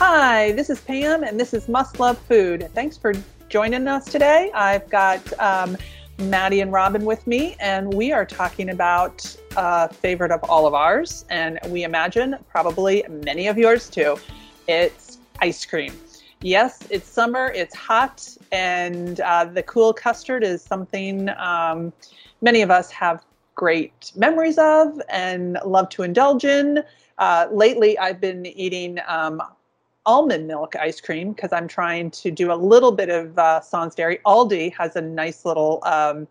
Hi, this is Pam, and this is Must Love Food. Thanks for joining us today. I've got um, Maddie and Robin with me, and we are talking about a favorite of all of ours, and we imagine probably many of yours too. It's ice cream. Yes, it's summer, it's hot, and uh, the cool custard is something um, many of us have great memories of and love to indulge in. Uh, lately, I've been eating um, almond milk ice cream because I'm trying to do a little bit of uh, sans dairy. Aldi has a nice little um,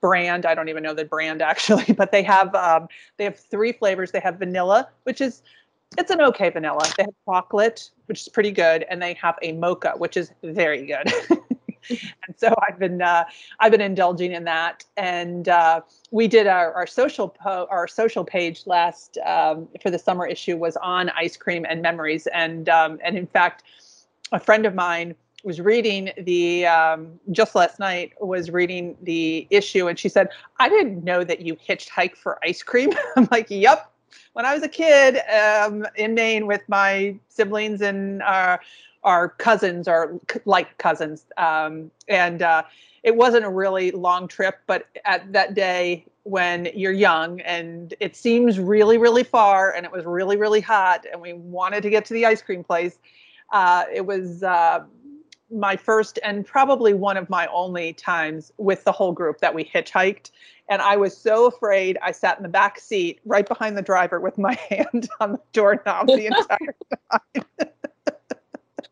brand. I don't even know the brand actually, but they have um, they have three flavors. They have vanilla, which is it's an okay vanilla. They have chocolate, which is pretty good, and they have a mocha, which is very good. and so I've been uh, I've been indulging in that. And uh, we did our, our social po- our social page last um, for the summer issue was on ice cream and memories. And um, and in fact, a friend of mine was reading the um, just last night was reading the issue and she said i didn't know that you hitchhiked for ice cream i'm like yep when i was a kid um, in maine with my siblings and uh, our cousins are like cousins. Um, and uh, it wasn't a really long trip, but at that day when you're young and it seems really, really far and it was really, really hot and we wanted to get to the ice cream place, uh, it was uh, my first and probably one of my only times with the whole group that we hitchhiked. And I was so afraid. I sat in the back seat right behind the driver with my hand on the doorknob the entire time.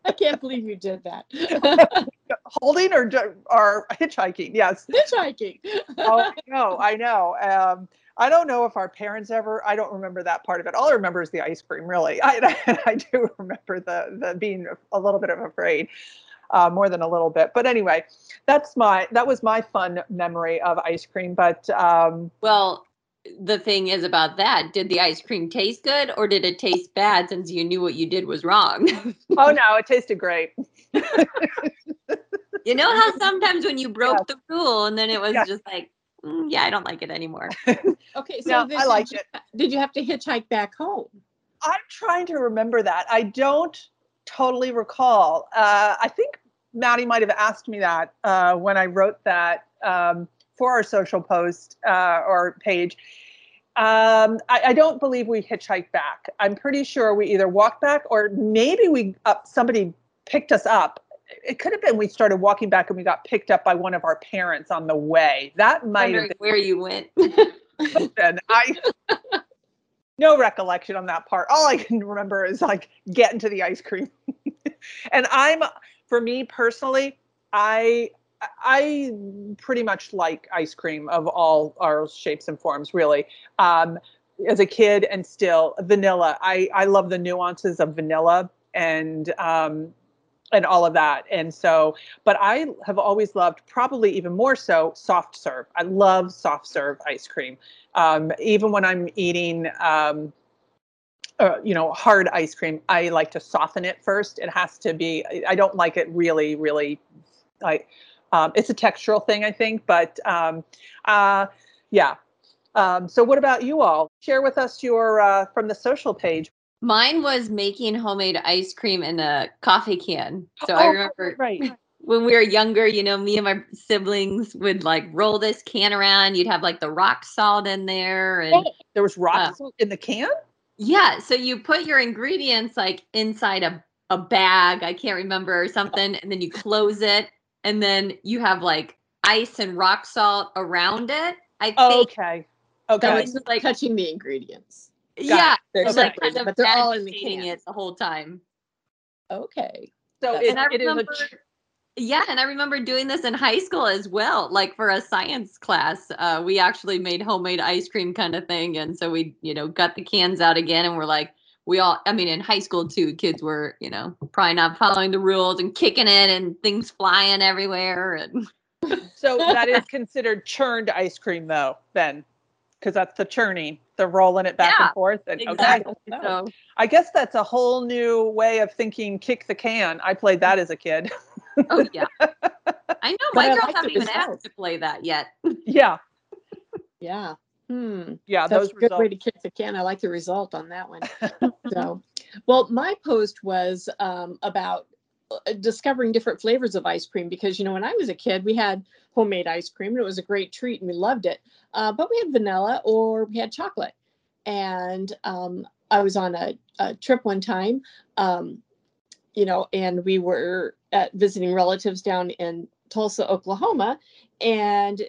I can't believe you did that. Holding or or hitchhiking? Yes, hitchhiking. oh, no, I know. Um, I don't know if our parents ever. I don't remember that part of it. All I remember is the ice cream. Really, I, I do remember the the being a little bit of afraid. Uh, more than a little bit. But anyway, that's my that was my fun memory of ice cream. But um, well, the thing is about that. Did the ice cream taste good or did it taste bad since you knew what you did was wrong? Oh no it tasted great. You know how sometimes when you broke yeah. the rule and then it was yeah. just like mm, yeah i don't like it anymore. Okay so no, i like it. did you have to hitchhike back home? I'm trying to remember that. I don't totally recall. Uh, i think maddie might have asked me that uh, when i wrote that um, for our social post uh, or page. Um, I, I, don't believe we hitchhiked back. I'm pretty sure we either walked back or maybe we up somebody picked us up. It could have been we started walking back and we got picked up by one of our parents on the way. That might have been where you went. then I no recollection on that part. All I can remember is like getting to the ice cream. and I'm for me personally, I I pretty much like ice cream of all our shapes and forms, really. Um, as a kid and still vanilla. I, I love the nuances of vanilla and um, and all of that. And so, but I have always loved, probably even more so, soft serve. I love soft serve ice cream. Um, even when I'm eating, um, uh, you know, hard ice cream, I like to soften it first. It has to be. I don't like it really, really like um, it's a textural thing, I think, but um, uh, yeah. Um, so, what about you all? Share with us your uh, from the social page. Mine was making homemade ice cream in a coffee can. So oh, I remember right. when we were younger, you know, me and my siblings would like roll this can around. You'd have like the rock salt in there, and oh, there was rock uh, salt in the can. Yeah, so you put your ingredients like inside a a bag, I can't remember or something, and then you close it and then you have like ice and rock salt around it. I think. Okay. Okay. So it's like touching the ingredients. yeah, they're like kind of but they're all in the can. it the whole time. Okay. So it, it remember, is a. Yeah, and I remember doing this in high school as well. Like for a science class, uh, we actually made homemade ice cream kind of thing, and so we, you know, got the cans out again, and we're like, we all i mean in high school too kids were you know probably not following the rules and kicking it and things flying everywhere and so that is considered churned ice cream though then because that's the churning the rolling it back yeah, and forth and exactly. okay so i guess that's a whole new way of thinking kick the can. I played that as a kid. Oh yeah. I know my girls haven't even asked to play that yet. Yeah. Yeah Hmm. Yeah, That's a good results. way to kick the can. I like the result on that one. so, Well, my post was um, about uh, discovering different flavors of ice cream because you know when I was a kid we had homemade ice cream and it was a great treat and we loved it. Uh, but we had vanilla or we had chocolate. And um, I was on a, a trip one time, um, you know, and we were at visiting relatives down in Tulsa, Oklahoma, and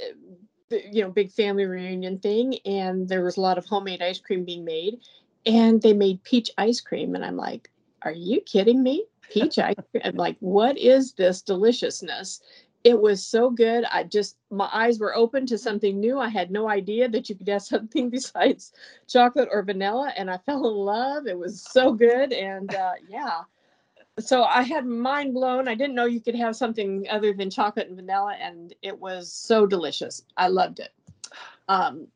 you know, big family reunion thing, and there was a lot of homemade ice cream being made, and they made peach ice cream, and I'm like, are you kidding me? Peach ice cream? I'm like, what is this deliciousness? It was so good. I just my eyes were open to something new. I had no idea that you could have something besides chocolate or vanilla, and I fell in love. It was so good, and uh, yeah so I had mind blown. I didn't know you could have something other than chocolate and vanilla, and it was so delicious. I loved it. Um,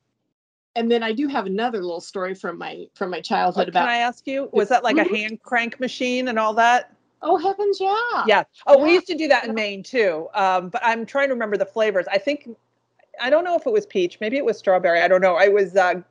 and then I do have another little story from my from my childhood about. Can I ask you? Was that like mm-hmm. a hand crank machine and all that? Oh heavens, yeah. Yeah. Oh, yeah. we used to do that in Maine too. Um, but I'm trying to remember the flavors. I think I don't know if it was peach. Maybe it was strawberry. I don't know. I was uh,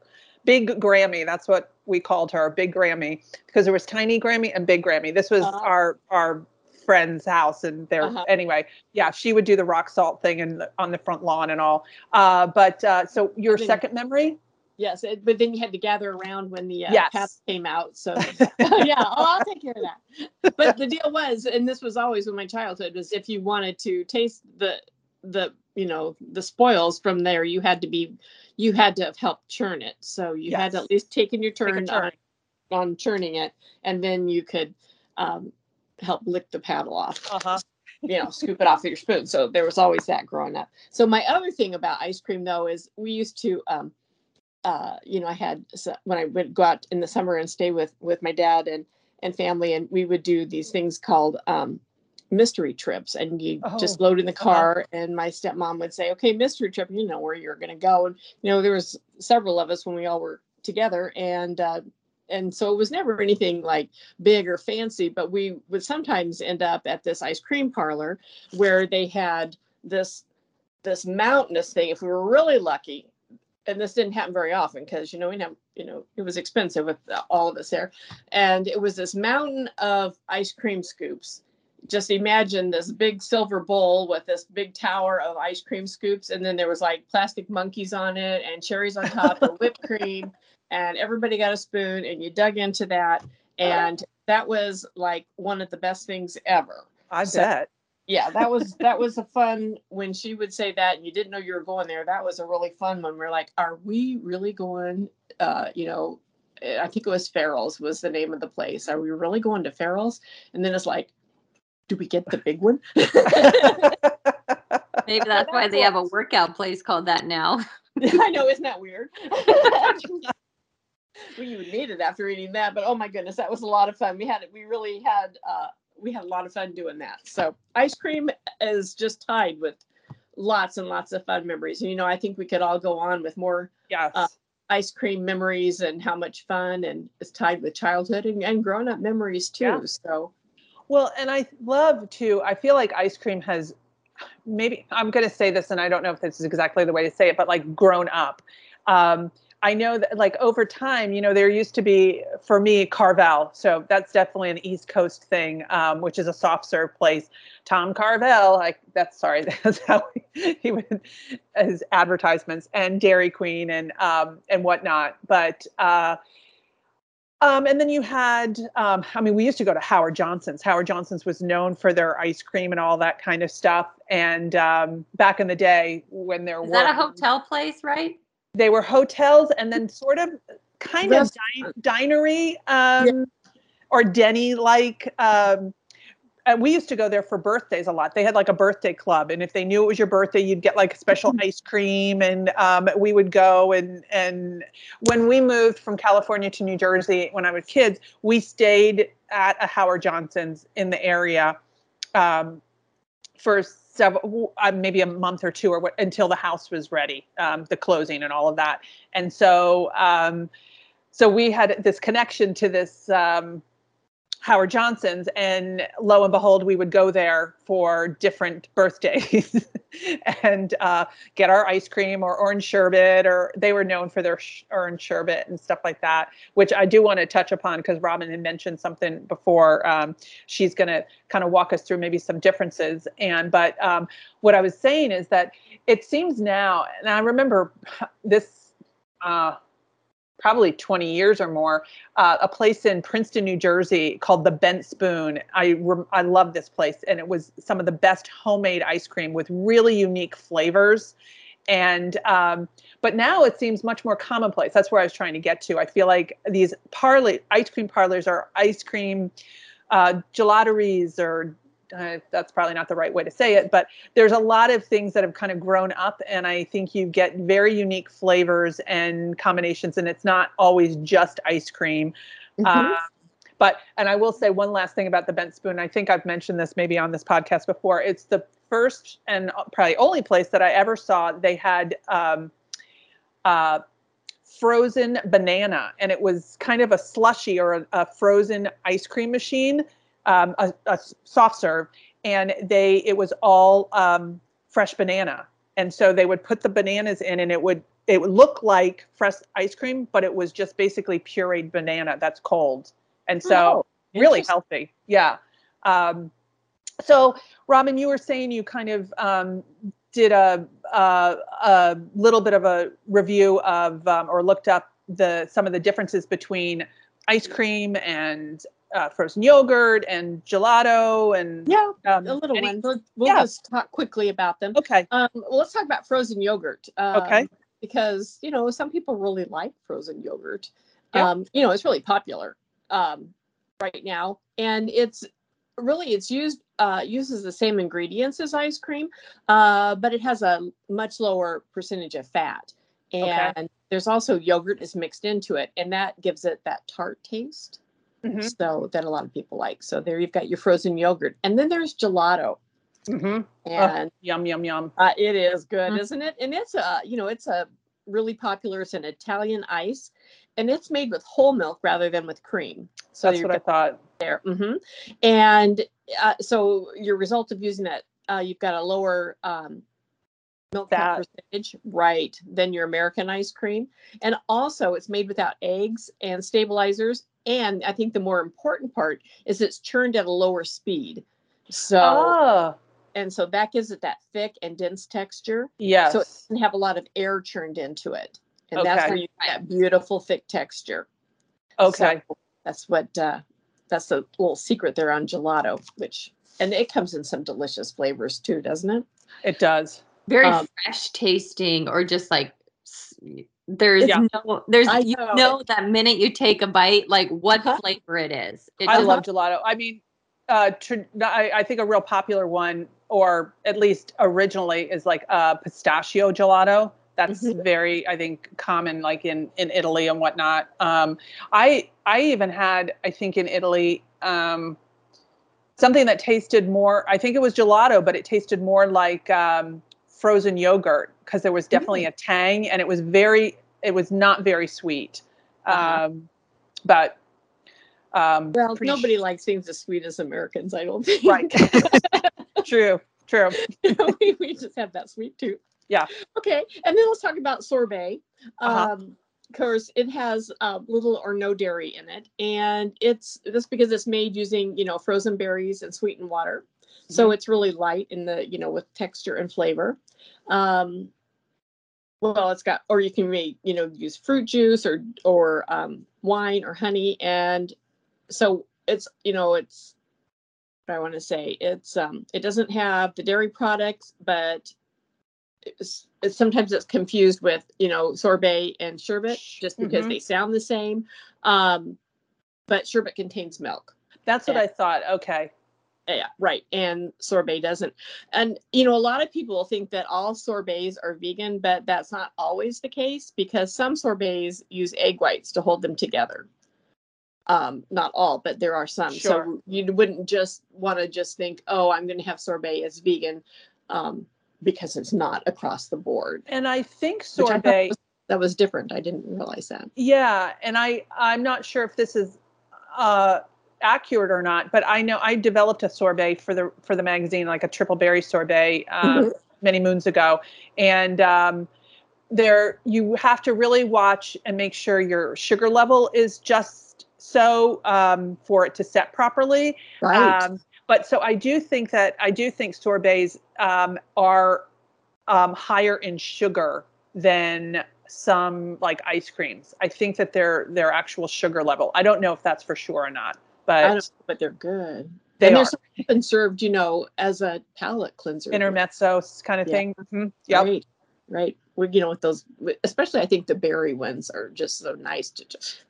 Big Grammy. That's what we called her, Big Grammy, because there was Tiny Grammy and Big Grammy. This was uh-huh. our our friend's house, and there uh-huh. anyway. Yeah, she would do the rock salt thing and on the front lawn and all. Uh, but uh, so your then, second memory. Yes, it, but then you had to gather around when the uh, yes. came out. So yeah, oh, I'll take care of that. But the deal was, and this was always in my childhood, was if you wanted to taste the the you know the spoils from there, you had to be you had to have helped churn it. So you yes. had to at least taken your turn, turn. On, on, churning it, and then you could um, help lick the paddle off. Uh-huh. you know, scoop it off with your spoon. So there was always that growing up. So my other thing about ice cream though is we used to um, uh, you know, I had when I would go out in the summer and stay with with my dad and and family, and we would do these things called um, mystery trips and you oh, just load in the car and my stepmom would say okay mystery trip you know where you're going to go and you know there was several of us when we all were together and uh, and so it was never anything like big or fancy but we would sometimes end up at this ice cream parlor where they had this this mountainous thing if we were really lucky and this didn't happen very often because you know we have you know it was expensive with all of us there and it was this mountain of ice cream scoops just imagine this big silver bowl with this big tower of ice cream scoops and then there was like plastic monkeys on it and cherries on top and whipped cream and everybody got a spoon and you dug into that and that was like one of the best things ever i so, bet yeah that was that was a fun when she would say that and you didn't know you were going there that was a really fun one we're like are we really going uh you know I think it was Farrell's was the name of the place. Are we really going to Farrell's? And then it's like, do we get the big one? Maybe that's why they have a workout place called that now. I know, isn't that weird? we even made it after eating that, but oh my goodness, that was a lot of fun. We had it, we really had uh, we had a lot of fun doing that. So ice cream is just tied with lots and lots of fun memories. And you know, I think we could all go on with more yes. Uh, ice cream memories and how much fun and it's tied with childhood and, and grown up memories too. Yeah. So well, and I love to, I feel like ice cream has maybe, I'm going to say this, and I don't know if this is exactly the way to say it, but like grown up. Um, I know that like over time, you know, there used to be for me Carvel. So that's definitely an East Coast thing, um, which is a soft serve place. Tom Carvel, like that's sorry, that's how he, would his advertisements and Dairy Queen and um, and whatnot. But uh, um, and then you had, um, I mean, we used to go to Howard Johnson's. Howard Johnson's was known for their ice cream and all that kind of stuff. And um, back in the day when there Is were. that a hotel place, right? They were hotels and then sort of kind of din- dinery um, yeah. or Denny like um, and we used to go there for birthdays a lot. They had like a birthday club, and if they knew it was your birthday, you'd get like special mm-hmm. ice cream, and um, we would go. and And when we moved from California to New Jersey when I was kids, we stayed at a Howard Johnson's in the area um, for several, uh, maybe a month or two, or what, until the house was ready, um, the closing and all of that. And so, um, so we had this connection to this um, Howard Johnson's, and lo and behold, we would go there for different birthdays and uh, get our ice cream or orange sherbet, or they were known for their sh- orange sherbet and stuff like that, which I do want to touch upon because Robin had mentioned something before. Um, she's going to kind of walk us through maybe some differences. And but um, what I was saying is that it seems now, and I remember this. Uh, probably 20 years or more, uh, a place in Princeton, New Jersey called the Bent Spoon. I I love this place, and it was some of the best homemade ice cream with really unique flavors. And um, but now it seems much more commonplace. That's where I was trying to get to. I feel like these parlor ice cream parlors are ice cream uh, gelateries or uh, that's probably not the right way to say it, but there's a lot of things that have kind of grown up, and I think you get very unique flavors and combinations, and it's not always just ice cream. Mm-hmm. Uh, but and I will say one last thing about the bent spoon. I think I've mentioned this maybe on this podcast before. It's the first and probably only place that I ever saw they had um, uh, frozen banana, and it was kind of a slushy or a, a frozen ice cream machine um, a, a, soft serve, and they it was all um, fresh banana, and so they would put the bananas in, and it would it would look like fresh ice cream, but it was just basically pureed banana that's cold, and so oh, really healthy. Yeah. Um, so, Robin, you were saying you kind of um, did a, a, a little bit of a review of um, or looked up the some of the differences between ice cream and uh, frozen yogurt and gelato and yeah, um, a little any, one. We'll, we'll yeah. just talk quickly about them. Okay. Um, well, let's talk about frozen yogurt. Um, okay. Because you know some people really like frozen yogurt. Yeah. Um, you know it's really popular um, right now, and it's really it's used uh, uses the same ingredients as ice cream, uh, but it has a much lower percentage of fat, and okay. there's also yogurt is mixed into it, and that gives it that tart taste. Mm-hmm. So that a lot of people like. So there you've got your frozen yogurt, and then there's gelato. Mm-hmm. And oh, yum yum yum. Uh, it is good, mm-hmm. isn't it? And it's a you know it's a really popular. It's an Italian ice, and it's made with whole milk rather than with cream. So that's what I thought. There, mm-hmm. and uh, so your result of using that, uh, you've got a lower um, milk fat percentage, right, than your American ice cream, and also it's made without eggs and stabilizers and I think the more important part is it's churned at a lower speed. So oh. and so that gives it that thick and dense texture. Yes. So it doesn't have a lot of air churned into it. And okay. that's where you get that beautiful thick texture. Okay. So that's what uh that's the little secret there on gelato, which and it comes in some delicious flavors too, doesn't it? It does. Very um, fresh tasting or just like there's yeah. no, there's I you know. know that minute you take a bite, like what uh-huh. flavor it is. It I love gelato. I mean, uh, tr- I, I, think a real popular one, or at least originally, is like uh, pistachio gelato. That's mm-hmm. very, I think, common, like in in Italy and whatnot. Um, I I even had, I think, in Italy. Um, something that tasted more i think it was gelato but it tasted more like um, frozen yogurt because there was definitely mm. a tang and it was very it was not very sweet. Uh-huh. um, but um, well nobody sh- likes things as sweet as americans i don't think. Right. True true. We, we, just have that sweet tooth. Yeah. Okay and then let's talk about sorbet. Uh-huh. um, of course it has uh, little or no dairy in it and it's just because it's made using you know frozen berries and sweetened water so mm-hmm. it's really light in the you know with texture and flavor um, well, it's got, or you can make, you know, use fruit juice or or um, wine or honey, and so it's, you know, it's. I want to say it's um it doesn't have the dairy products, but it's, it's, sometimes it's confused with you know sorbet and sherbet just because mm-hmm. they sound the same. Um, but sherbet contains milk. That's what and, I thought. Okay yeah right and sorbet doesn't and you know a lot of people think that all sorbets are vegan but that's not always the case because some sorbets use egg whites to hold them together. Um not all but there are some sure. so you wouldn't just want to just think oh i'm going to have sorbet as vegan um because it's not across the board. And i think sorbet I was, that was different i didn't realize that. Yeah and i i'm not sure if this is uh accurate or not, but I know I developed a sorbet for the for the magazine, like a triple berry sorbet, um, mm-hmm. many moons ago, and um, there you have to really watch and make sure your sugar level is just so um, for it to set properly. Right. Um, but so I do think that I do think sorbets um, are um, higher in sugar than some like ice creams. I think that their their actual sugar level. I don't know if that's for sure or not, but but they're good. They and they're been served, you know, as a palate cleanser. Intermezzo kind of yeah. thing. Mm-hmm. Yep. Right. Right. We, you know, with those, especially I think the berry ones are just so nice to just.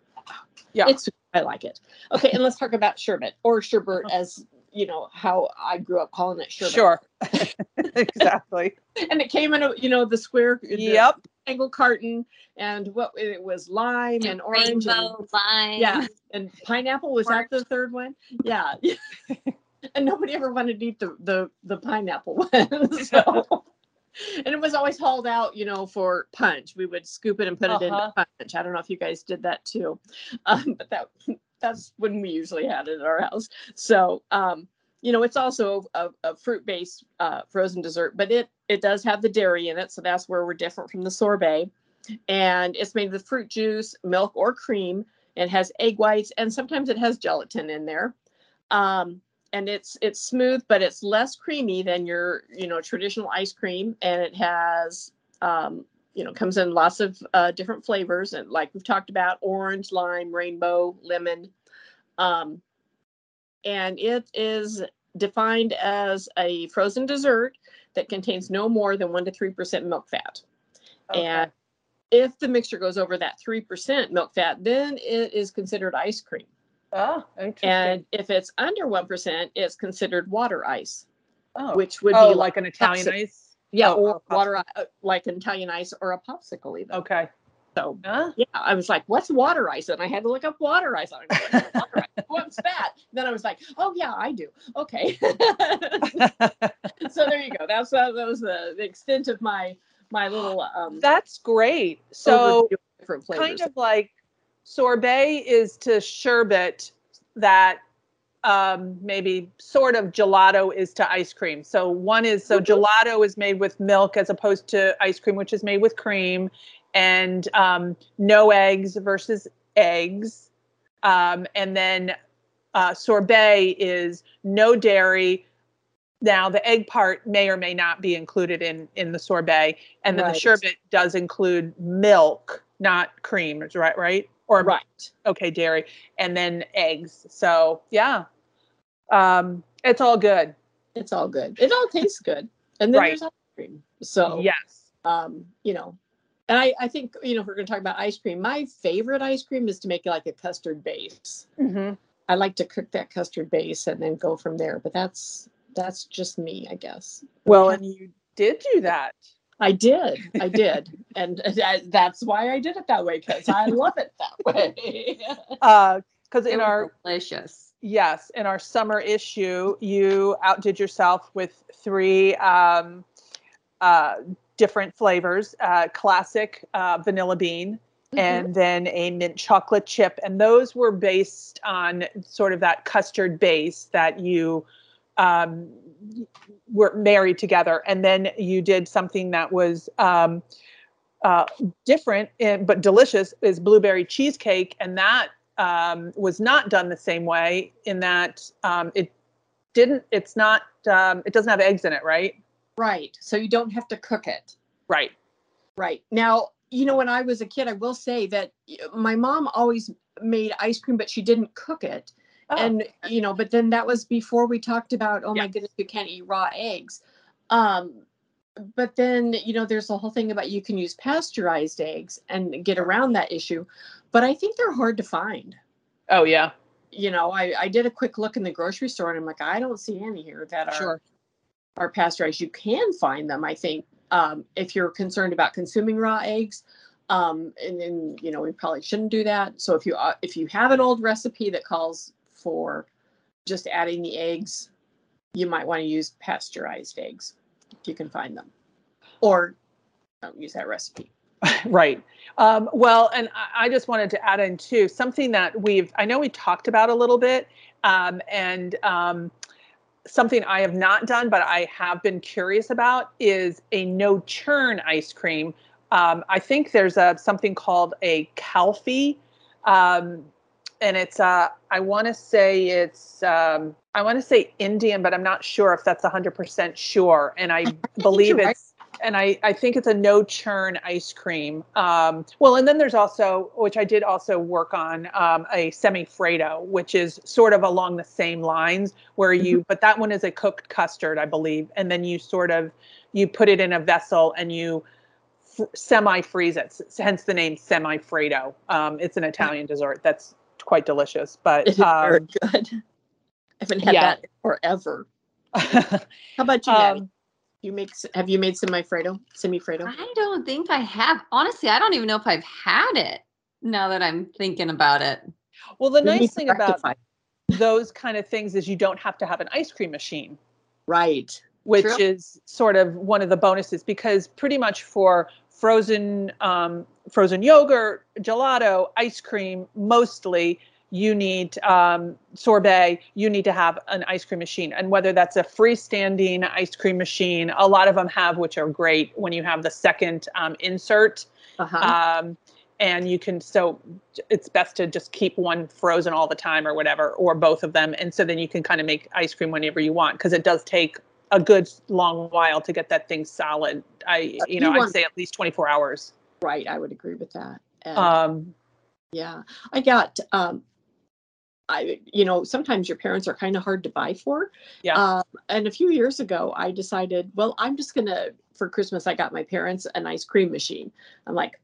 Yeah. It's I like it. Okay, and let's talk about sherbet or sherbet uh-huh. as you know how I grew up calling it sherbet. Sure, exactly. and it came in a you know the square. Yep. Angle carton and what it was lime and orange Rainbow, and lime. Yeah, and pineapple was that the third one? Yeah. and nobody ever wanted to eat the the the pineapple one. so and it was always hauled out, you know, for punch. We would scoop it and put uh-huh. it in punch. I don't know if you guys did that too, um, but that that's when we usually had it at our house. So, um, you know, it's also a, a fruit-based uh, frozen dessert, but it it does have the dairy in it, so that's where we're different from the sorbet. And it's made with fruit juice, milk, or cream. It has egg whites, and sometimes it has gelatin in there. Um, and it's it's smooth, but it's less creamy than your you know traditional ice cream, and it has um, you know comes in lots of uh, different flavors, and like we've talked about, orange, lime, rainbow, lemon, um, and it is defined as a frozen dessert that contains no more than one to three percent milk fat, okay. and if the mixture goes over that three percent milk fat, then it is considered ice cream. Oh, interesting. And if it's under 1%, it's considered water ice. Oh. Which would oh, be like an Italian ice? Yeah, oh, or water uh, like an Italian ice or a popsicle even. Okay. So huh? yeah, I was like, "What's water ice?" And I had to look up water ice. I was like, water ice? What's that? Then I was like, "Oh yeah, I do." Okay. so there you go. That's uh, that was the, the extent of my my little. Um, That's great. So kind of like sorbet is to sherbet that um, maybe sort of gelato is to ice cream. So one is so mm-hmm. gelato is made with milk as opposed to ice cream, which is made with cream, and um, no eggs versus eggs. Um, and then uh, sorbet is no dairy. Now the egg part may or may not be included in in the sorbet, and then right. the sherbet does include milk, not cream. Right, right or right okay dairy and then eggs so yeah um it's all good it's all good it all tastes good and then right. there's ice cream so yes um you know and I, I think you know if we're going to talk about ice cream my favorite ice cream is to make it like a custard base mm-hmm. i like to cook that custard base and then go from there but that's that's just me i guess well and you did do that I did. I did. and that's why I did it that way because I love it that way. Because uh, in our delicious. Yes, in our summer issue, you outdid yourself with three um, uh, different flavors: uh, classic uh, vanilla bean, mm-hmm. and then a mint chocolate chip, and those were based on sort of that custard base that you um, were married together, and then you did something that was um, uh, different but delicious is blueberry cheesecake, and that um, was not done the same way in that um, it didn't. It's not. Um, it doesn't have eggs in it, right? Right. So you don't have to cook it. Right. Right. Now, you know, when I was a kid, I will say that my mom always made ice cream, but she didn't cook it. Oh. And you know, but then that was before we talked about, oh yeah. my goodness, you can't eat raw eggs. Um, but then you know, there's a whole thing about you can use pasteurized eggs and get around that issue. But I think they're hard to find. Oh yeah. You know, I, I did a quick look in the grocery store and I'm like, I don't see any here that are sure. Are pasteurized. You can find them, I think, um, if you're concerned about consuming raw eggs. Um, and then you know we probably shouldn't do that. So if you uh, if you have an old recipe that calls for just adding the eggs, you might want to use pasteurized eggs if you can find them, or don't use that recipe. right. Um, well, and I just wanted to add in too something that we've, I know we talked about a little bit, um, and um, something I have not done, but I have been curious about is a no churn ice cream. Um, I think there's a something called a kulfi, um, and it's uh, I want to say it's um, I want to say Indian, but I'm not sure if that's 100% sure. And I believe it's. And I, I think it's a no churn ice cream. Um, well, and then there's also, which I did also work on, um, a semi-freddo, which is sort of along the same lines where you, mm-hmm. but that one is a cooked custard, I believe, and then you sort of, you put it in a vessel and you f- semi-freeze it. Hence the name semi-freddo. Um, it's an Italian dessert that's quite delicious, but it is very um, good. I haven't had yeah. that forever. How about you, Maddie? Um, you make have you made semi-freddo? Semi-freddo? I don't think I have. Honestly, I don't even know if I've had it now that I'm thinking about it. Well, the nice thing about those kind of things is you don't have to have an ice cream machine. Right. Which True. is sort of one of the bonuses because pretty much for frozen um, frozen yogurt, gelato, ice cream, mostly you need um, sorbet, you need to have an ice cream machine. And whether that's a freestanding ice cream machine, a lot of them have, which are great when you have the second um, insert. Uh-huh. Um, and you can, so it's best to just keep one frozen all the time or whatever, or both of them. And so then you can kind of make ice cream whenever you want because it does take a good long while to get that thing solid. I, uh, you know, I'd say at least 24 hours. Right. I would agree with that. And, um, yeah. I got, um, I, you know, sometimes your parents are kind of hard to buy for. Yeah. Um, and a few years ago, I decided, well, I'm just gonna for Christmas. I got my parents an ice cream machine. I'm like,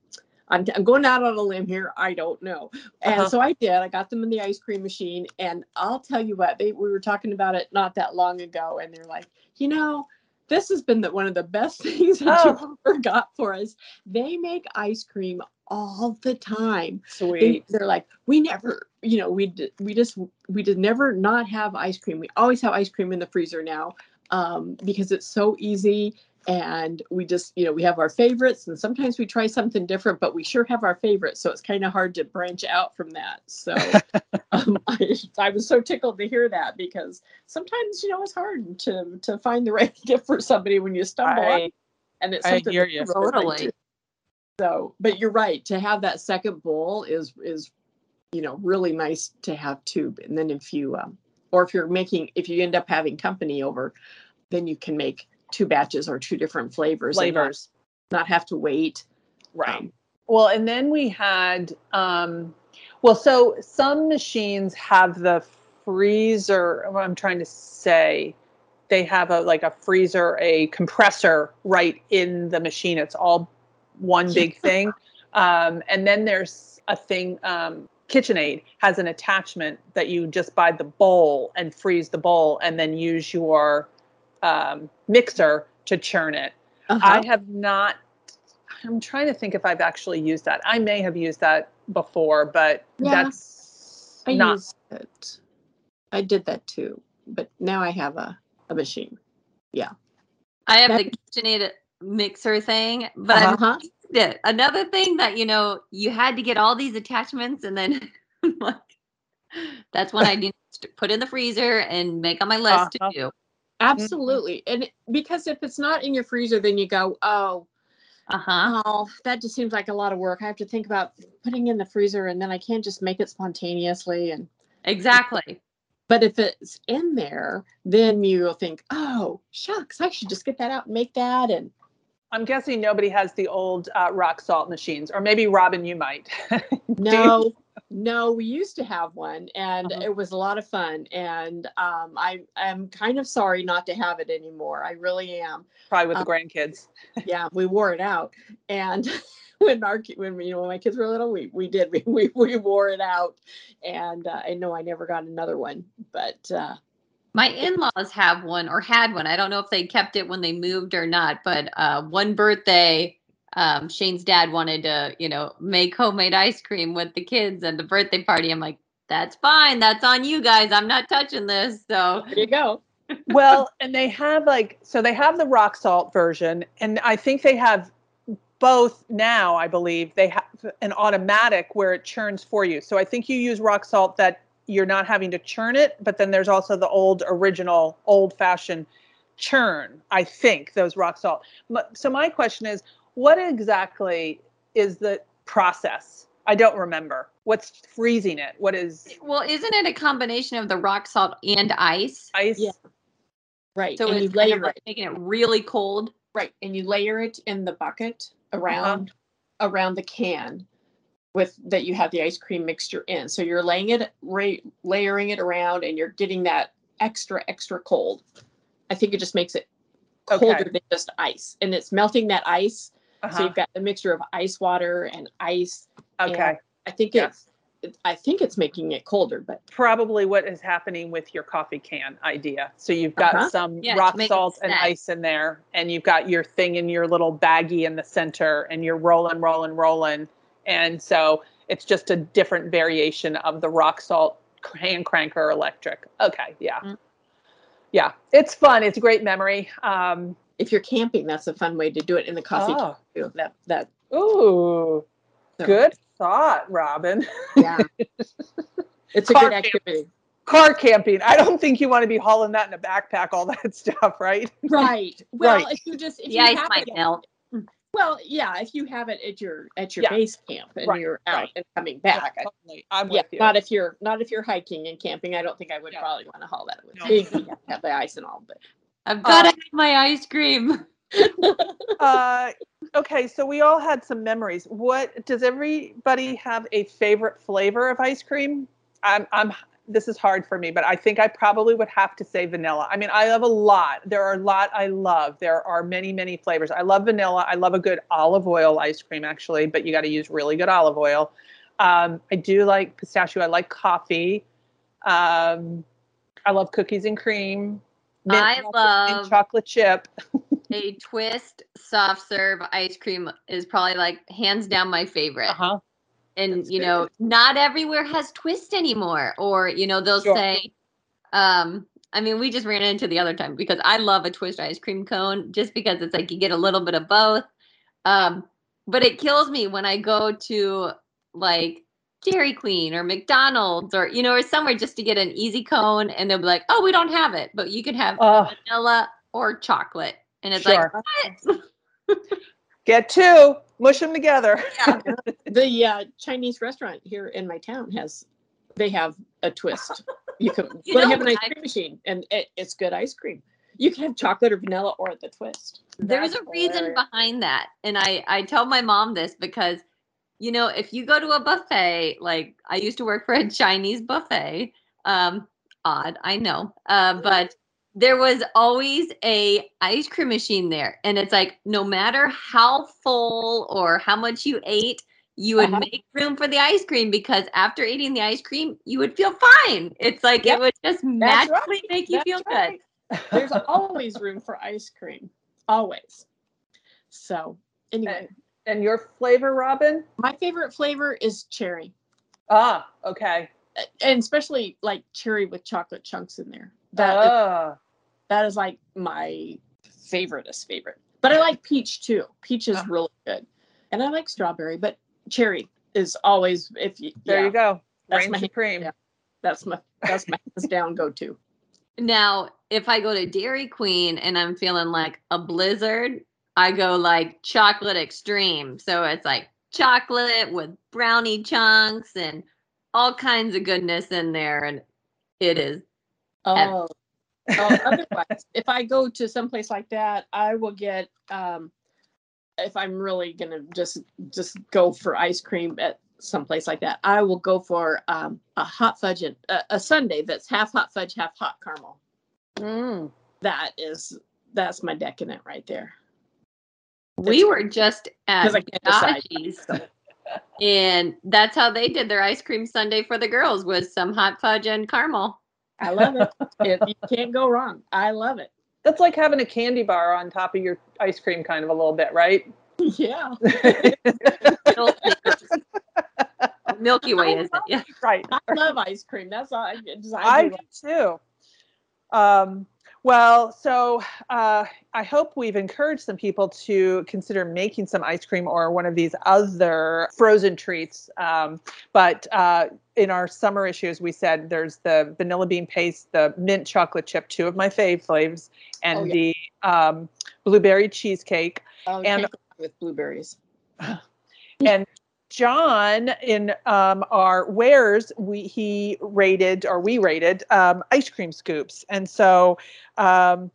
I'm, I'm going out on a limb here. I don't know. And uh-huh. so I did. I got them in the ice cream machine, and I'll tell you what. They we were talking about it not that long ago, and they're like, you know, this has been the, one of the best things that oh. you ever got for us. They make ice cream all the time. Sweet. They, are like, we never, you know, we we just we did never not have ice cream. We always have ice cream in the freezer now um, because it's so easy. And we just, you know, we have our favorites, and sometimes we try something different, but we sure have our favorites. So it's kind of hard to branch out from that. So um, I, I was so tickled to hear that because sometimes, you know, it's hard to to find the right gift for somebody when you stumble I, and it's something I hear you. Totally. So, but you're right. To have that second bowl is is you know really nice to have too. And then if you um, or if you're making if you end up having company over, then you can make two batches or two different flavors. Flavors. Not, not, have to wait. Right. Um, well, and then we had um, well, so some machines have the freezer. I'm trying to say they have a like a freezer, a compressor right in the machine. It's all one big thing. Um, and then there's a thing, um, KitchenAid has an attachment that you just buy the bowl and freeze the bowl and then use your um, mixer to churn it. Uh-huh. I have not, I'm trying to think if I've actually used that. I may have used that before, but yeah, that's I not. Used it. I did that too, but now I have a, a machine. Yeah. I have that, the KitchenAid mixer thing, but uh-huh. i Another thing that you know you had to get all these attachments, and then like that's when I need to put in the freezer and make on my list uh-huh. to do. Absolutely, mm-hmm. and because if it's not in your freezer, then you go, oh, uh-huh. Oh, that just seems like a lot of work. I have to think about putting in the freezer and then I can't just make it spontaneously and Exactly. But if it's in there, then you'll think, oh, shucks, I should just get that out and make that and I'm guessing nobody has the old uh, rock salt machines, or maybe Robin, you might. no, no, we used to have one, and uh-huh. it was a lot of fun. And um, I am kind of sorry not to have it anymore. I really am. Probably with um, the grandkids. yeah, we wore it out, and when our when you know when my kids were little, we we did we we, we wore it out, and uh, I know I never got another one, but. Uh, my in-laws have one or had one. I don't know if they kept it when they moved or not, but uh, one birthday, um, Shane's dad wanted to, you know, make homemade ice cream with the kids at the birthday party. I'm like, that's fine. That's on you guys. I'm not touching this. So there you go. well, and they have like so they have the rock salt version, and I think they have both now, I believe, they have an automatic where it churns for you. So I think you use rock salt that you're not having to churn it, but then there's also the old original old fashioned churn, I think, those rock salt. So my question is, what exactly is the process? I don't remember. What's freezing it? What is Well, isn't it a combination of the rock salt and ice? Ice. Yeah. Right. So and it's kind of like making it really cold. Right. And you layer it in the bucket around uh-huh. around the can with that you have the ice cream mixture in. So you're laying it ra- layering it around and you're getting that extra extra cold. I think it just makes it colder okay. than just ice. And it's melting that ice. Uh-huh. So you've got a mixture of ice water and ice. Okay. And I think yes. it's I think it's making it colder, but probably what is happening with your coffee can idea. So you've got uh-huh. some yeah, rock salt and ice in there, and you've got your thing in your little baggie in the center, and you're rolling, rolling, rolling. And so it's just a different variation of the rock salt hand crank or electric. Okay, yeah. Mm-hmm yeah, it's fun. It's a great memory. Um, if you're camping, that's a fun way to do it in the coffee. Oh. Too. That that. Ooh, so. good thought, Robin. Yeah, it's a Car good activity. Camping. Car camping. I don't think you want to be hauling that in a backpack, all that stuff, right? Right. Well, right. if you just if yeah, you ice might melt. Well, yeah, if you have it at your at your yeah. base camp and right, you're out right. and coming back. Yeah, totally. I'm yeah, with you. Not if you're not if you're hiking and camping. I don't think I would yeah. probably want to haul that with no. me. You have, have the ice and all, but I've got to have my ice cream. uh, okay, so we all had some memories. What does everybody have a favorite flavor of ice cream? I'm I'm this is hard for me, but I think I probably would have to say vanilla. I mean, I love a lot. There are a lot I love. There are many, many flavors. I love vanilla. I love a good olive oil ice cream, actually, but you got to use really good olive oil. Um, I do like pistachio. I like coffee. Um, I love cookies and cream. Mint I love chocolate chip. a twist soft serve ice cream is probably like hands down my favorite. Uh-huh and That's you know not everywhere has twist anymore or you know they'll sure. say um i mean we just ran into the other time because i love a twist ice cream cone just because it's like you get a little bit of both um but it kills me when i go to like Dairy Queen or McDonald's or you know or somewhere just to get an easy cone and they'll be like, "Oh, we don't have it, but you can have uh, vanilla or chocolate." And it's sure. like, "What?" Get two, mush them together. yeah. The uh, Chinese restaurant here in my town has, they have a twist. You can you they have an ice cream machine, and it, it's good ice cream. You can have chocolate or vanilla or the twist. There's That's a reason hilarious. behind that, and I I tell my mom this because, you know, if you go to a buffet, like I used to work for a Chinese buffet. Um, odd, I know, uh, but there was always a ice cream machine there and it's like no matter how full or how much you ate you would uh-huh. make room for the ice cream because after eating the ice cream you would feel fine it's like yep. it would just magically right. make you That's feel right. good there's always room for ice cream always so anyway and, and your flavor robin my favorite flavor is cherry ah okay and especially like cherry with chocolate chunks in there that uh. That is like my favoriteest favorite. But I like peach too. Peach is oh. really good. And I like strawberry, but cherry is always if you There yeah, you go. That's my supreme. Yeah, that's my that's my hands down go to. Now, if I go to Dairy Queen and I'm feeling like a blizzard, I go like chocolate extreme. So it's like chocolate with brownie chunks and all kinds of goodness in there. And it is. Oh, uh, otherwise, if I go to someplace like that, I will get um, if I'm really gonna just just go for ice cream at someplace like that, I will go for um, a hot fudge and uh, a sundae that's half hot fudge, half hot caramel. Mm. That is that's my decadent right there. we were just at and that's how they did their ice cream sundae for the girls was some hot fudge and caramel. I love it. it. You can't go wrong. I love it. That's like having a candy bar on top of your ice cream, kind of a little bit, right? Yeah. Milky Way, is it? Yeah. Right. I love ice cream. That's all I, I, I do too. Um, Well, so uh, I hope we've encouraged some people to consider making some ice cream or one of these other frozen treats. Um, but uh, in our summer issues, we said there's the vanilla bean paste, the mint chocolate chip, two of my fave flavors, and oh, yeah. the um, blueberry cheesecake. Oh, and with blueberries. and John in um, our wares, we he rated or we rated um, ice cream scoops, and so um,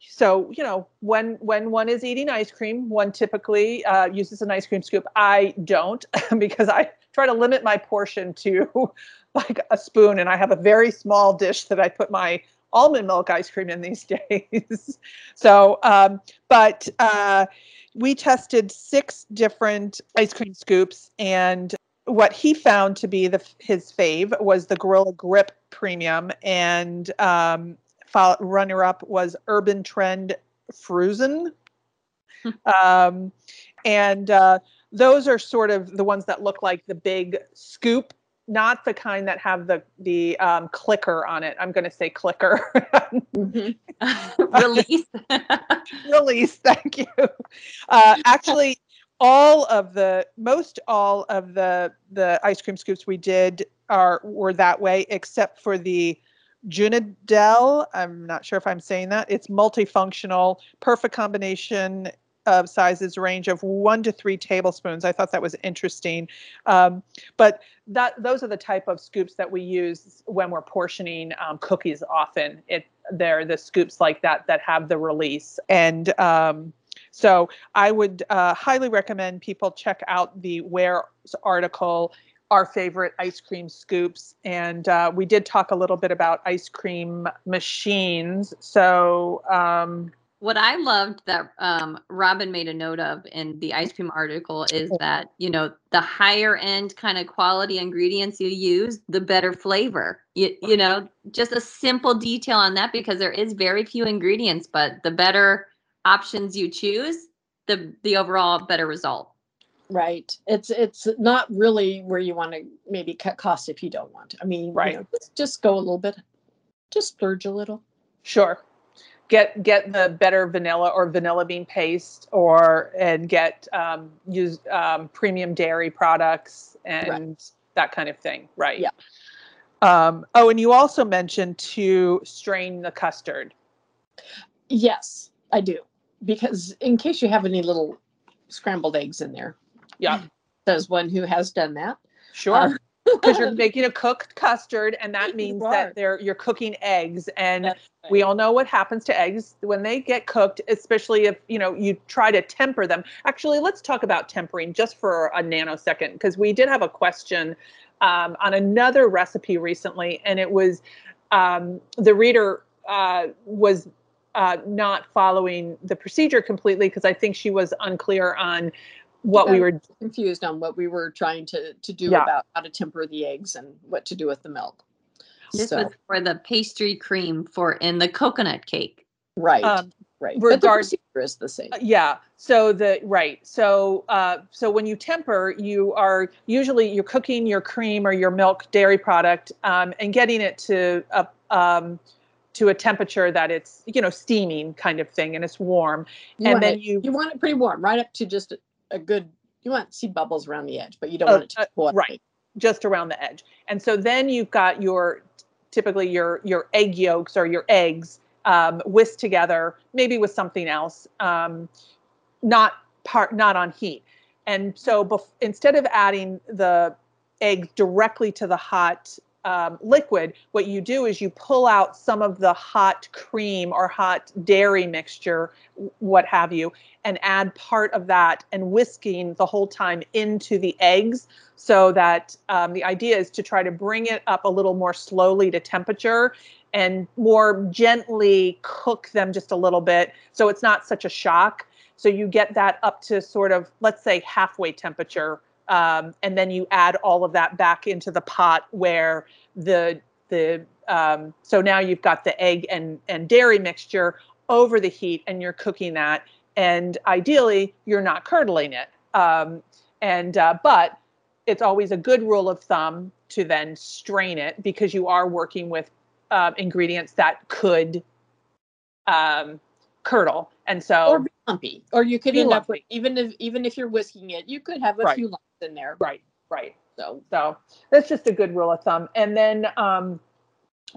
so you know when when one is eating ice cream, one typically uh, uses an ice cream scoop. I don't because I try to limit my portion to like a spoon, and I have a very small dish that I put my almond milk ice cream in these days. so, um, but. Uh, we tested six different ice cream scoops and what he found to be the his fave was the Gorilla Grip Premium, and um, runner up was Urban Trend Fruzen. um, and uh, those are sort of the ones that look like the big scoop not the kind that have the the um, clicker on it. I'm going to say clicker. mm-hmm. Release. Release. Thank you. Uh, actually, all of the most all of the the ice cream scoops we did are were that way, except for the Junidel. I'm not sure if I'm saying that. It's multifunctional, perfect combination of sizes range of one to three tablespoons. I thought that was interesting. Um, but that those are the type of scoops that we use when we're portioning um, cookies. Often, it they're the scoops like that that have the release. And um, so, I would uh, highly recommend people check out the Wares article. Our favorite ice cream scoops, and uh, we did talk a little bit about ice cream machines. So um, what I loved that um, Robin made a note of in the ice cream article is that you know the higher end kind of quality ingredients you use, the better flavor. You, you know, just a simple detail on that because there is very few ingredients, but the better options you choose, the the overall better result. Right. It's it's not really where you want to maybe cut costs if you don't want. I mean, right. You know, just, just go a little bit, just splurge a little. Sure get get the better vanilla or vanilla bean paste or and get um, use um, premium dairy products and right. that kind of thing right? Yeah. Um, oh and you also mentioned to strain the custard. Yes i do. Because in case you have any little scrambled eggs in there yeah. says one who has done that sure. uh, because you're making a cooked custard and that means that they're you're cooking eggs and right. we all know what happens to eggs when they get cooked especially if you know you try to temper them actually let's talk about tempering just for a nanosecond because we did have a question um, on another recipe recently and it was um, the reader uh, was uh, not following the procedure completely because I think she was unclear on what we were confused on what we were trying to to do yeah. about how to temper the eggs and what to do with the milk. This so. was for the pastry cream for in the coconut cake. Right. Um, right. Regard, but the procedure is the same. Uh, yeah. So the right. So uh, so when you temper, you are usually you're cooking your cream or your milk dairy product um, and getting it to a um, to a temperature that it's you know steaming kind of thing and it's warm you and then it, you you want it pretty warm right up to just a good you want to see bubbles around the edge, but you don't uh, want it to uh, right just around the edge. And so then you've got your typically your your egg yolks or your eggs um, whisked together, maybe with something else, um, not part not on heat. And so bef- instead of adding the egg directly to the hot um, liquid, what you do is you pull out some of the hot cream or hot dairy mixture, what have you, and add part of that and whisking the whole time into the eggs so that um, the idea is to try to bring it up a little more slowly to temperature and more gently cook them just a little bit so it's not such a shock. So you get that up to sort of, let's say, halfway temperature um, and then you add all of that back into the pot where the the um, so now you've got the egg and and dairy mixture over the heat and you're cooking that and ideally you're not curdling it um, and uh, but it's always a good rule of thumb to then strain it because you are working with uh, ingredients that could um, curdle. And so or be lumpy, or you could end lumpy. up with even if even if you're whisking it, you could have a right. few lumps in there. Right, right. So so that's just a good rule of thumb. And then um,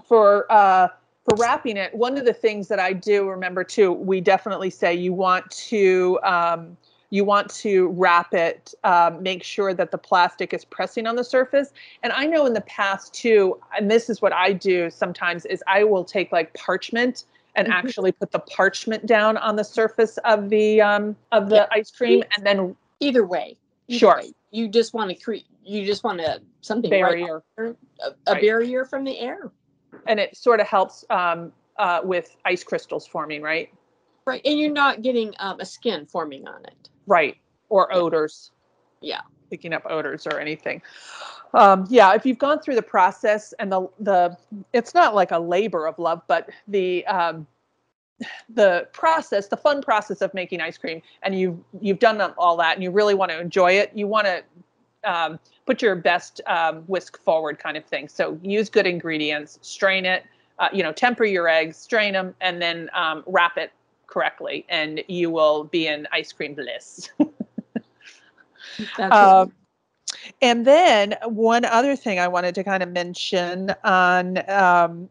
for uh, for wrapping it, one of the things that I do remember too, we definitely say you want to um, you want to wrap it, um, make sure that the plastic is pressing on the surface. And I know in the past too, and this is what I do sometimes, is I will take like parchment and mm-hmm. actually put the parchment down on the surface of the um, of the yeah. ice cream, and then either way, either sure, way, you just want to create, you just want to something barrier, right a, a right. barrier from the air, and it sort of helps um, uh, with ice crystals forming, right? Right, and you're not getting um, a skin forming on it. Right. Or odors. Yeah. Picking up odors or anything. Um, yeah, if you've gone through the process and the the it's not like a labor of love, but the um, the process, the fun process of making ice cream, and you've you've done all that, and you really want to enjoy it. You want to um, put your best um, whisk forward, kind of thing. So use good ingredients, strain it, uh, you know, temper your eggs, strain them, and then um, wrap it correctly, and you will be in ice cream bliss. um, and then one other thing I wanted to kind of mention on um,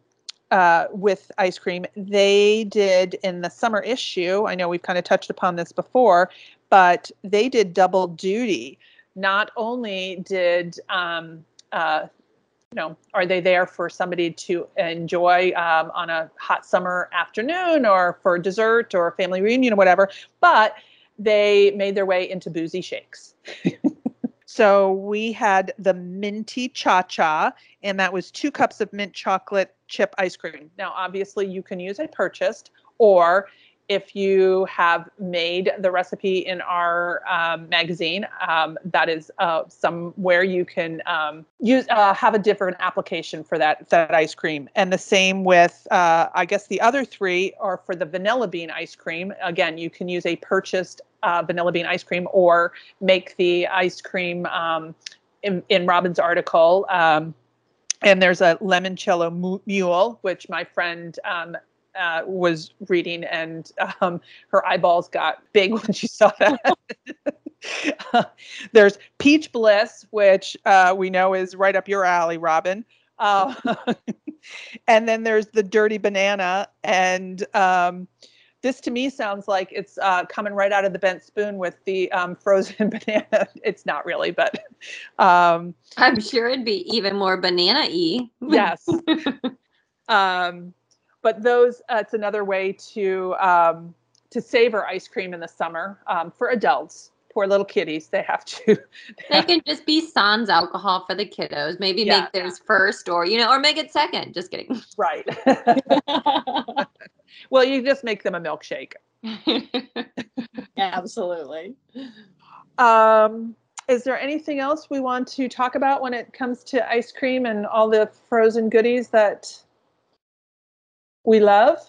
uh, with ice cream, they did in the summer issue. I know we've kind of touched upon this before, but they did double duty. Not only did um, uh, you know, are they there for somebody to enjoy um, on a hot summer afternoon or for dessert or family reunion or whatever? But they made their way into boozy shakes. so we had the minty cha cha, and that was two cups of mint chocolate chip ice cream. Now, obviously, you can use a purchased, or if you have made the recipe in our um, magazine, um, that is uh, somewhere you can um, use uh, have a different application for that that ice cream. And the same with, uh, I guess the other three are for the vanilla bean ice cream. Again, you can use a purchased uh, vanilla bean ice cream or make the ice cream um, in, in Robin's article. And there's a lemoncello mule, which my friend um, uh, was reading, and um, her eyeballs got big when she saw that. there's Peach Bliss, which uh, we know is right up your alley, Robin. Uh, and then there's the Dirty Banana, and um, this to me sounds like it's uh, coming right out of the bent spoon with the um, frozen banana. It's not really, but um, I'm sure it'd be even more banana-y. yes. Um, but those uh, it's another way to um, to savor ice cream in the summer um, for adults poor little kiddies they have to they, can just be sans alcohol for the kiddos maybe yeah, make theirs first or you know or make it second just kidding right well you just make them a milkshake absolutely um is there anything else we want to talk about when it comes to ice cream and all the frozen goodies that we love?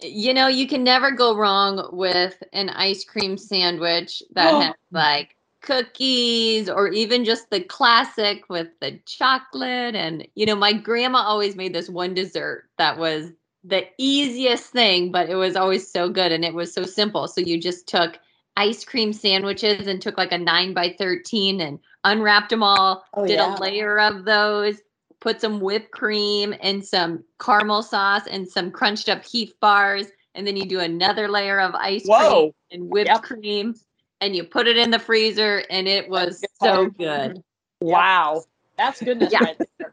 You know, you can never go wrong with an ice cream sandwich that has like cookies or even just the classic with the chocolate. And, you know, my grandma always made this one dessert that was the easiest thing, but it was always so good and it was so simple. So you just took ice cream sandwiches and took like a nine by 13 and unwrapped them all, oh, did yeah. a layer of those, put some whipped cream and some caramel sauce and some crunched up Heath bars. And then you do another layer of ice Whoa. cream and whipped yep. cream and you put it in the freezer and it was so good. Wow. That's goodness yeah. right there.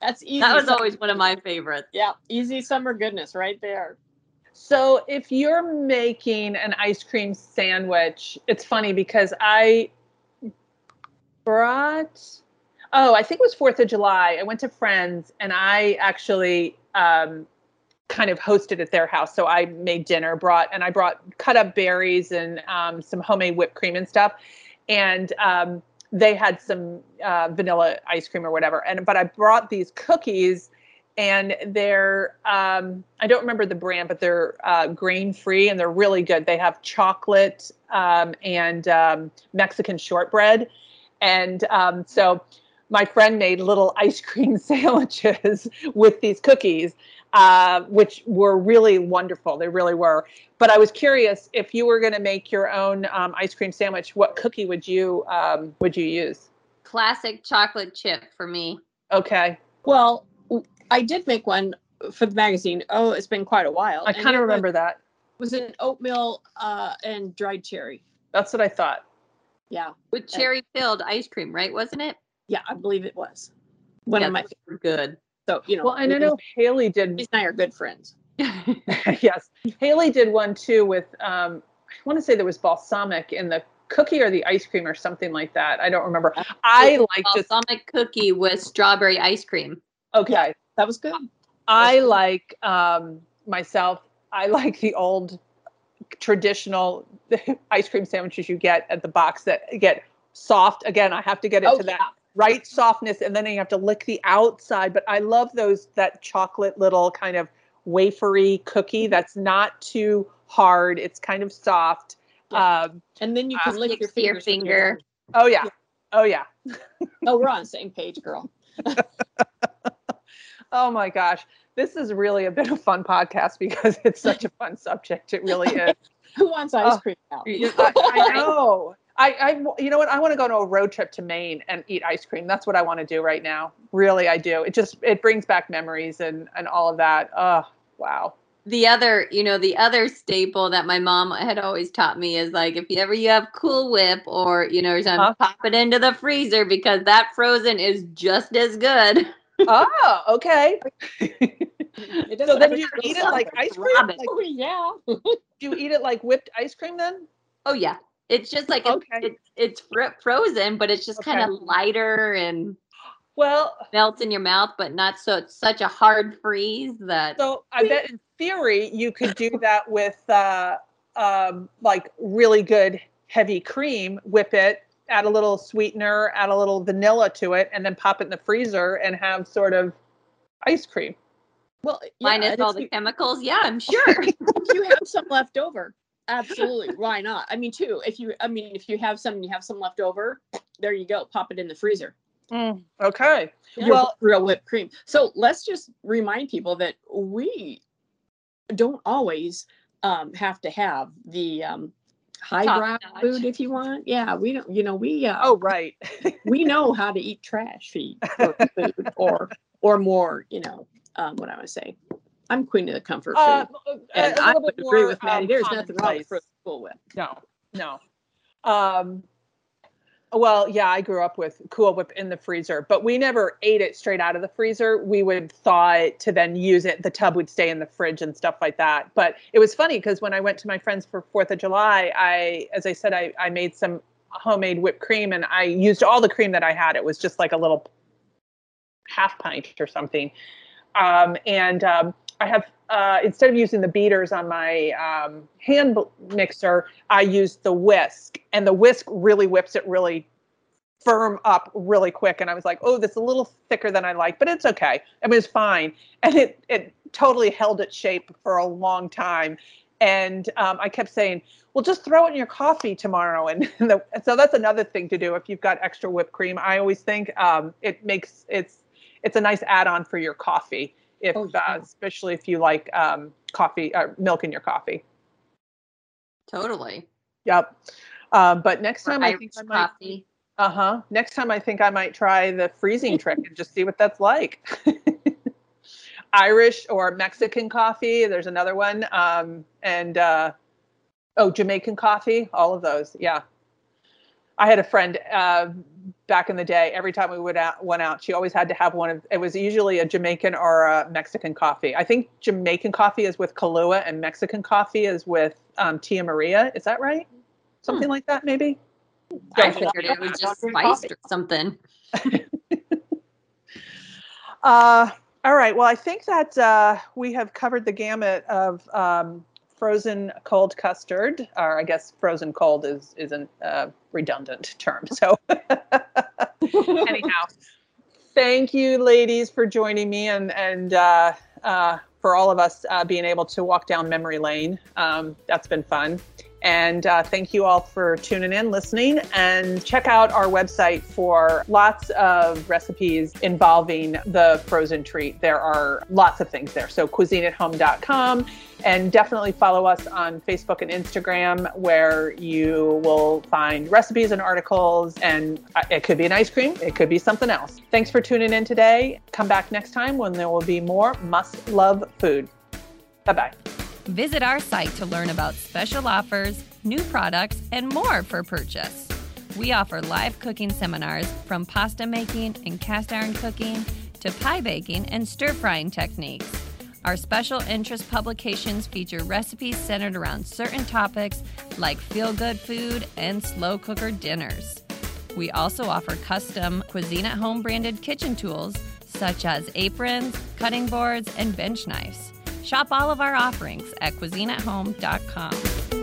That's easy. That was always one of my favorites. Yeah. Easy summer goodness right there. So if you're making an ice cream sandwich, it's funny because I brought oh, I think it was Fourth of July. I went to friends and I actually um, kind of hosted at their house. So I made dinner, brought and I brought cut up berries and um, some homemade whipped cream and stuff. And um, they had some uh, vanilla ice cream or whatever. And but I brought these cookies and they're um, I don't remember the brand, but they're uh, grain free and they're really good. They have chocolate um, and um, Mexican shortbread, and um, so my friend made little ice cream sandwiches with these cookies, uh, which were really wonderful. They really were. But I was curious if you were going to make your own um, ice cream sandwich, what cookie would you um, would you use? Classic chocolate chip for me. Okay. Well, I did make one for the magazine. Oh, it's been quite a while. I kind of remember was, that. Was an oatmeal uh, and dried cherry. That's what I thought. Yeah. With cherry filled ice cream, right? Wasn't it? Yeah, I believe it was. One yeah, of my good. So, you know. Well, and I know Haley did. She's and I are good friends. yes. Haley did one too with, um, I want to say there was balsamic in the cookie or the ice cream or something like that. I don't remember. I like just balsamic cookie with strawberry ice cream. Okay. That was good. I like um, myself, I like the old traditional ice cream sandwiches you get at the box that get soft. Again, I have to get into oh, yeah. that right softness and then you have to lick the outside. But I love those that chocolate little kind of wafery cookie mm-hmm. that's not too hard. It's kind of soft. Yeah. Um, and then you can uh, lick your, your finger. Oh yeah. Oh yeah. oh, we're on the same page, girl. oh my gosh. This is really a bit of fun podcast because it's such a fun subject. It really is. Who wants ice oh, cream now? I, I know. I, I, you know what? I want to go on a road trip to Maine and eat ice cream. That's what I want to do right now. Really, I do. It just it brings back memories and and all of that. Oh, wow. The other, you know, the other staple that my mom had always taught me is like if you ever you have Cool Whip or you know, huh? pop it into the freezer because that frozen is just as good. Oh, okay. so then you eat it like ice cream? Like, oh, yeah. do you eat it like whipped ice cream then? Oh yeah. It's just like okay. it's it's fr- frozen, but it's just okay. kind of lighter and well melts in your mouth, but not so it's such a hard freeze that. So I bet in theory you could do that with uh, um, like really good heavy cream, whip it, add a little sweetener, add a little vanilla to it, and then pop it in the freezer and have sort of ice cream. Well, yeah, minus all the chemicals. Yeah, I'm sure. you have some left over, Absolutely. Why not? I mean, too, if you, I mean, if you have some, you have some left over, there you go. Pop it in the freezer. Mm, okay. well, real whipped cream. So let's just remind people that we don't always um, have to have the um, highbrow food if you want. Yeah, we don't. You know, we. Uh, oh, right. we know how to eat trash feed food or or more. You know, um, what I would say I'm queen of the comfort uh, food. Uh, and I would more, agree with Maddie. Um, There's nothing wrong with Cool Whip. No, no. Um, well, yeah, I grew up with Cool Whip in the freezer, but we never ate it straight out of the freezer. We would thaw it to then use it. The tub would stay in the fridge and stuff like that. But it was funny because when I went to my friends for Fourth of July, I, as I said, I, I made some homemade whipped cream and I used all the cream that I had. It was just like a little half pint or something. Um, and um, I have uh, instead of using the beaters on my um, hand mixer, I use the whisk, and the whisk really whips it really firm up really quick. And I was like, oh, this is a little thicker than I like, but it's okay. I mean, it's fine, and it it totally held its shape for a long time. And um, I kept saying, well, just throw it in your coffee tomorrow. And, and the, so that's another thing to do if you've got extra whipped cream. I always think um, it makes it's it's a nice add-on for your coffee if oh, yeah. uh, especially if you like um, coffee or uh, milk in your coffee. Totally. Yep. Um, but next time I think I might. Coffee. Uh huh. Next time I think I might try the freezing trick and just see what that's like. Irish or Mexican coffee. There's another one. Um, and uh, oh, Jamaican coffee. All of those. Yeah. I had a friend uh, back in the day. Every time we would out, went out, she always had to have one of. It was usually a Jamaican or a Mexican coffee. I think Jamaican coffee is with Kahlua, and Mexican coffee is with um, Tia Maria. Is that right? Something hmm. like that, maybe. I figured it was just spiced or something. uh, all right. Well, I think that uh, we have covered the gamut of um, frozen cold custard, or I guess frozen cold is is a uh, redundant term. So anyhow, thank you, ladies, for joining me and and uh, uh, for all of us uh, being able to walk down memory lane. Um, that's been fun. And uh, thank you all for tuning in, listening, and check out our website for lots of recipes involving the frozen treat. There are lots of things there. So, cuisineathome.com. And definitely follow us on Facebook and Instagram, where you will find recipes and articles. And uh, it could be an ice cream, it could be something else. Thanks for tuning in today. Come back next time when there will be more must love food. Bye bye. Visit our site to learn about special offers, new products, and more for purchase. We offer live cooking seminars from pasta making and cast iron cooking to pie baking and stir frying techniques. Our special interest publications feature recipes centered around certain topics like feel good food and slow cooker dinners. We also offer custom Cuisine at Home branded kitchen tools such as aprons, cutting boards, and bench knives. Shop all of our offerings at cuisineathome.com.